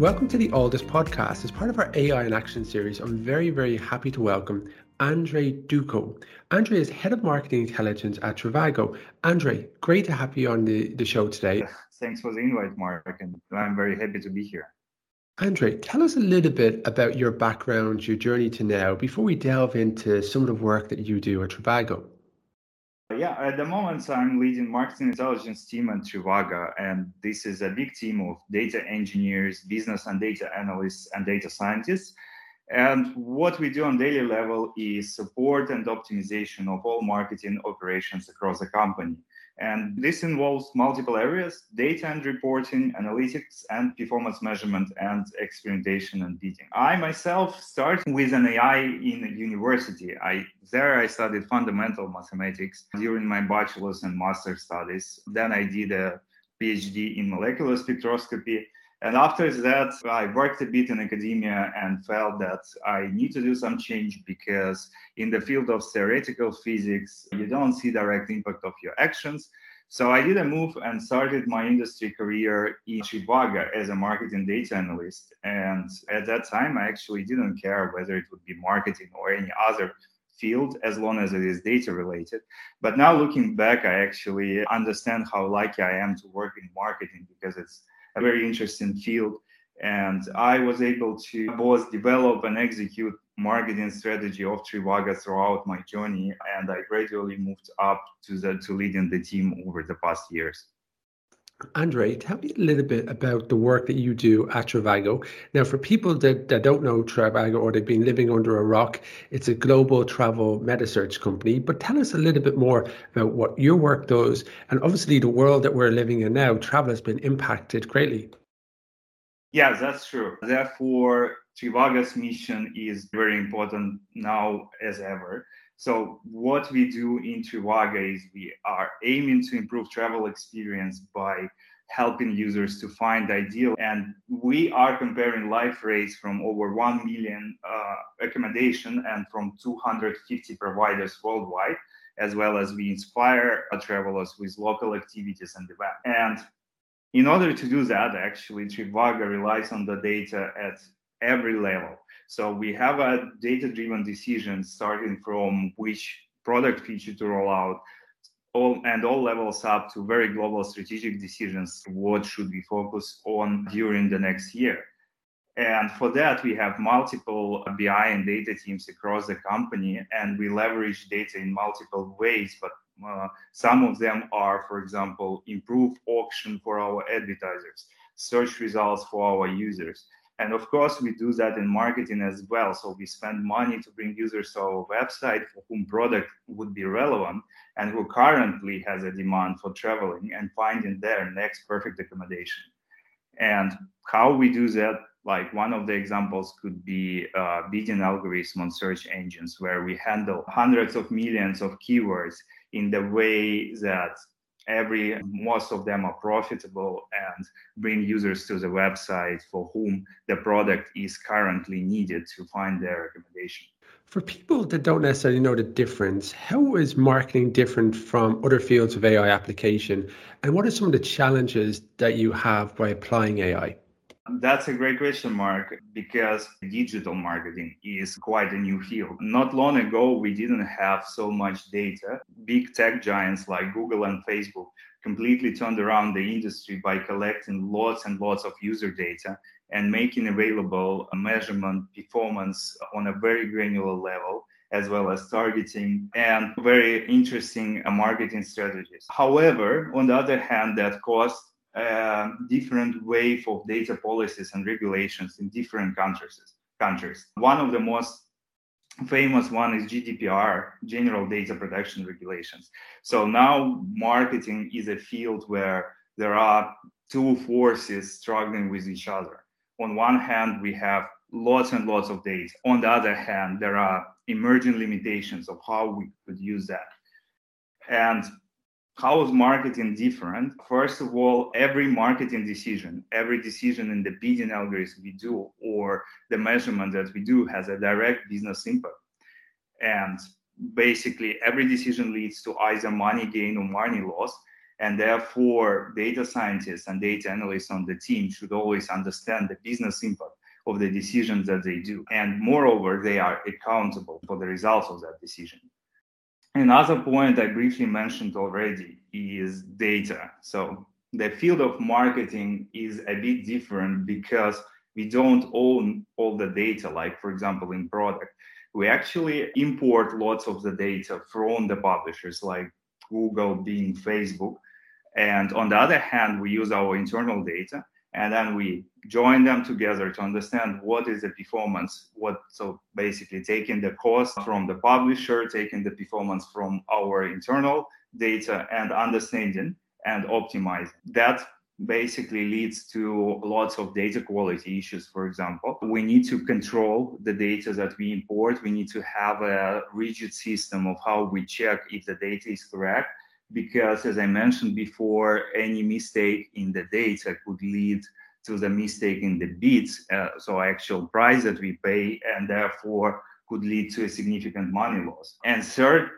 Welcome to the Alldus podcast. As part of our AI in Action series, I'm very, very happy to welcome Andrei Duchko. Andrei is Head of Marketing Intelligence at Trivago. Andrei, great to have you on the, the show today. Thanks for the invite, Mark, and I'm very happy to be here. Andrei, tell us a little bit about your background, your journey to now, before we delve into some of the work that you do at Trivago. Yeah, at the moment I'm leading marketing intelligence team at Trivago, and this is a big team of data engineers, business and data analysts, and data scientists. And what we do on daily level is support and optimization of all marketing operations across the company. And this involves multiple areas data and reporting, analytics, and performance measurement, and experimentation and bidding. I myself started with an AI in university. I there I studied fundamental mathematics during my bachelor's and master's studies. Then I did a PhD in molecular spectroscopy. And after that, I worked a bit in academia and felt that I need to do some change because in the field of theoretical physics, you don't see direct impact of your actions. So I did a move and started my industry career in Trivago as a marketing data analyst. And at that time, I actually didn't care whether it would be marketing or any other field as long as it is data related. But now looking back, I actually understand how lucky I am to work in marketing because it's a very interesting field and I was able to both develop and execute marketing strategy of Trivago throughout my journey, and I gradually moved up to the to leading the team over the past years. Andrei, tell me a little bit about the work that you do at Trivago. Now, for people that, that don't know Trivago or they've been living under a rock, it's a global travel meta search company. But tell us a little bit more about what your work does. And obviously, the world that we're living in now, travel has been impacted greatly. Yeah, that's true. Therefore, Trivago's mission is very important now as ever. So what we do in Trivago is we are aiming to improve travel experience by helping users to find ideal and we are comparing live rates from over 1 million uh, accommodation and from 250 providers worldwide as well as we inspire travelers with local activities and events and in order to do that, actually, Trivago relies on the data at every level. So we have a data-driven decision starting from which product feature to roll out, all and all levels up to very global strategic decisions. What should we focus on during the next year? And for that, we have multiple BI and data teams across the company, and we leverage data in multiple ways. But uh, some of them are, for example, improve auction for our advertisers, search results for our users. And of course, we do that in marketing as well. So we spend money to bring users to our website for whom product would be relevant and who currently has a demand for traveling and finding their next perfect accommodation. And how we do that, like one of the examples could be uh, bidding algorithm on search engines, where we handle hundreds of millions of keywords in the way that every most of them are profitable and bring users to the website for whom the product is currently needed to find their recommendation For people that don't necessarily know the difference, how is marketing different from other fields of AI application? And what are some of the challenges that you have by applying AI? That's a great question, Mark, because digital marketing is quite a new field. Not long ago, we didn't have so much data. Big tech giants like Google and Facebook completely turned around the industry by collecting lots and lots of user data and making available a measurement performance on a very granular level as well as targeting and very interesting marketing strategies. However, on the other hand, that caused a different wave of data policies and regulations in different countries. Countries. One of the most famous one is GDPR, General Data Protection Regulations. So now marketing is a field where there are two forces struggling with each other. On one hand, we have lots and lots of data. On the other hand, there are emerging limitations of how we could use that. And how is marketing different? First of all, every marketing decision, every decision in the bidding algorithm we do or the measurement that we do has a direct business impact. And basically, every decision leads to either money gain or money loss. And therefore, data scientists and data analysts on the team should always understand the business impact of the decisions that they do. And moreover, they are accountable for the results of that decision. Another point I briefly mentioned already is data. So the field of marketing is a bit different because we don't own all the data, like for example in product. We actually import lots of the data from the publishers like Google, Bing, Facebook. And on the other hand, we use our internal data and then we join them together to understand what is the performance what so basically taking the cost from the publisher taking the performance from our internal data and understanding and optimizing. That basically leads to lots of data quality issues for example. We need to control the data that we import. We need to have a rigid system of how we check if the data is correct because as I mentioned before, any mistake in the data could lead to the mistake in the bids, uh, so actual price that we pay, and therefore could lead to a significant money loss. And third,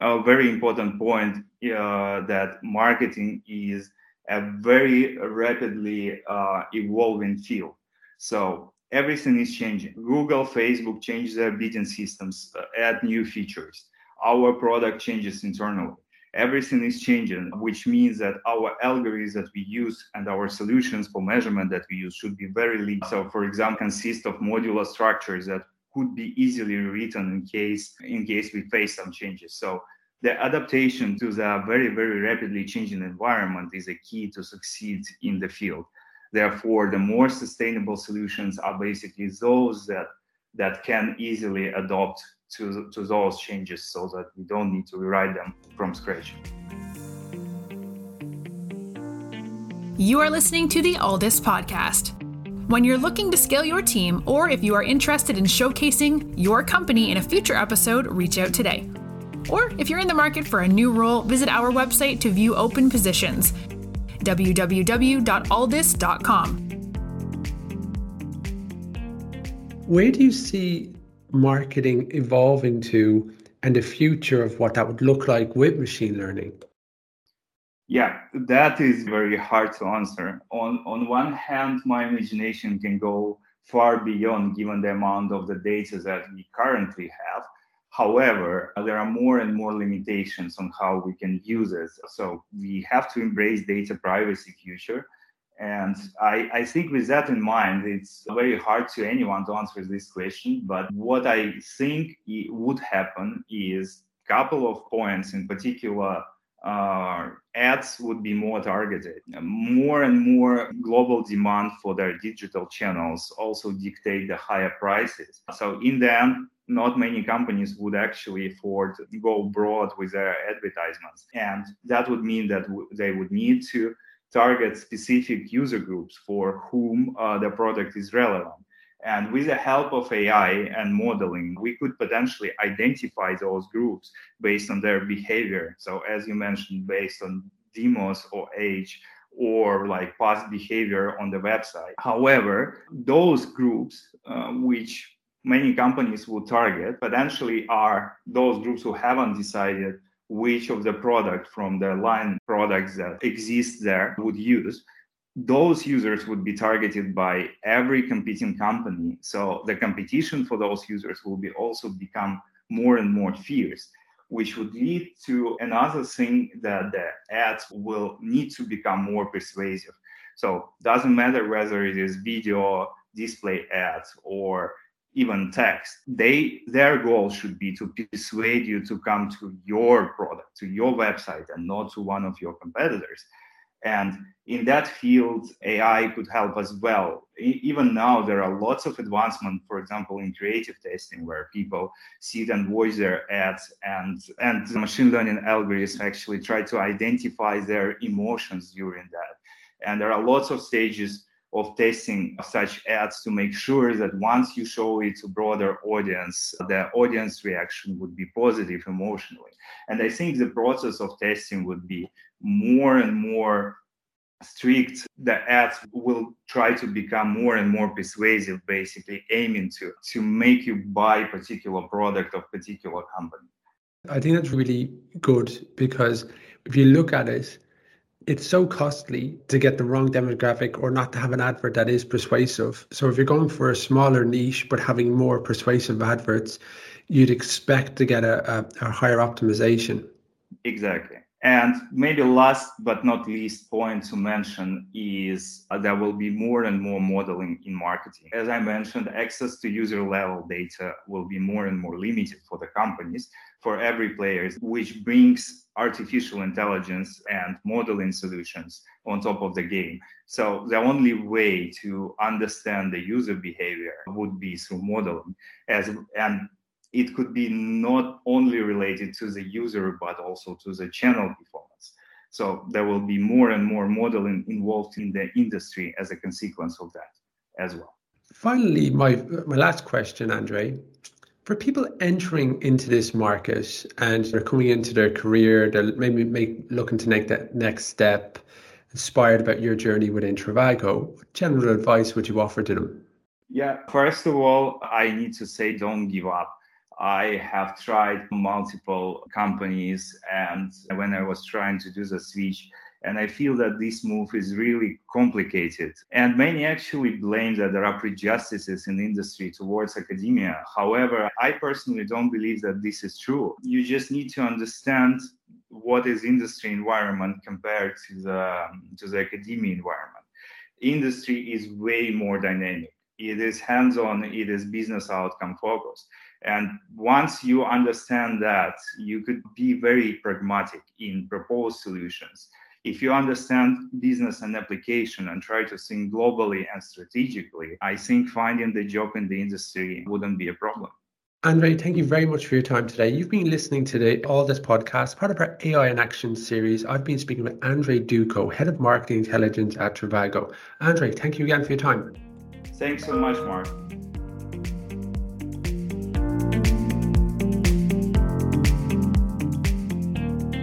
a very important point uh, that marketing is a very rapidly uh, evolving field. So everything is changing. Google, Facebook change their bidding systems, uh, add new features. Our product changes internally everything is changing, which means that our algorithms that we use and our solutions for measurement that we use should be very lean. So, for example, consist of modular structures that could be easily written in case in case we face some changes. So the adaptation to the very, very rapidly changing environment is a key to succeed in the field. Therefore, the more sustainable solutions are basically those that that can easily adopt to, to those changes so that we don't need to rewrite them from scratch. You are listening to the Alldus podcast. When you're looking to scale your team, or if you are interested in showcasing your company in a future episode, reach out today. Or if you're in the market for a new role, visit our website to view open positions www.alldus.com. Where do you see marketing evolving to and the future of what that would look like with machine learning? Yeah, that is very hard to answer. On on one hand, my imagination can go far beyond given the amount of the data that we currently have. However, there are more and more limitations on how we can use it. So we have to embrace data privacy future and I, I, think with that in mind, it's very hard to anyone to answer this question. But what I think would happen is a couple of points in particular. Uh, ads would be more targeted. More and more global demand for their digital channels also dictate the higher prices. So in the end, not many companies would actually afford to go broad with their advertisements, and that would mean that w- they would need to target specific user groups for whom uh, the product is relevant. And with the help of AI and modeling, we could potentially identify those groups based on their behavior. So, as you mentioned, based on demos or age or like past behavior on the website. However, those groups, uh, which many companies would target, potentially are those groups who haven't decided which of the product from the line products that exist there would use those users would be targeted by every competing company. So the competition for those users will be also become more and more fierce which would lead to another thing that the ads will need to become more persuasive. So doesn't matter whether it is video display ads or even text they their goal should be to persuade you to come to your product to your website and not to one of your competitors. And in that field ai could help as well. Even now there are lots of advancement for example in creative testing where people sit and voice their ads and and the machine learning algorithms actually try to identify their emotions during that. And there are lots of stages of testing such ads to make sure that once you show it to broader audience the audience reaction would be positive emotionally. And i think the process of testing would be more and more strict. The ads will try to become more and more persuasive basically aiming to to make you buy particular product of particular company. I think that's really good because if you look at it it's so costly to get the wrong demographic or not to have an advert that is persuasive. So if you're going for a smaller niche but having more persuasive adverts, you'd expect to get a, a, a higher optimization. Exactly. And maybe last but not least point to mention is uh, there will be more and more modeling in marketing. As I mentioned, access to user level data will be more and more limited for the companies, for every player, which brings artificial intelligence and modeling solutions on top of the game. So the only way to understand the user behavior would be through modeling as and it could be not only related to the user but also to the channel performance. So there will be more and more modeling involved in the industry as a consequence of that as well. Finally my my last question andrei for people entering into this market and they're coming into their career they're maybe make, looking to make that next step inspired about your journey within trivago what general advice would you offer to them? Yeah first of all i need to say don't give up I have tried multiple companies, and when I was trying to do the switch, and I feel that this move is really complicated. And many actually blame that there are prejudices in industry towards academia. However, I personally don't believe that this is true. You just need to understand what is industry environment compared to the to the academia environment. Industry is way more dynamic. It is hands-on, it is business outcome focused and once you understand that, you could be very pragmatic in proposed solutions. If you understand business and application and try to think globally and strategically, I think finding the job in the industry wouldn't be a problem. Andrei, thank you very much for your time today. You've been listening to the Alldus podcast, part of our AI in Action series. I've been speaking with Andrei Duchko, Head of Marketing Intelligence at Trivago. Andrei, thank you again for your time. Thanks so much, Mark.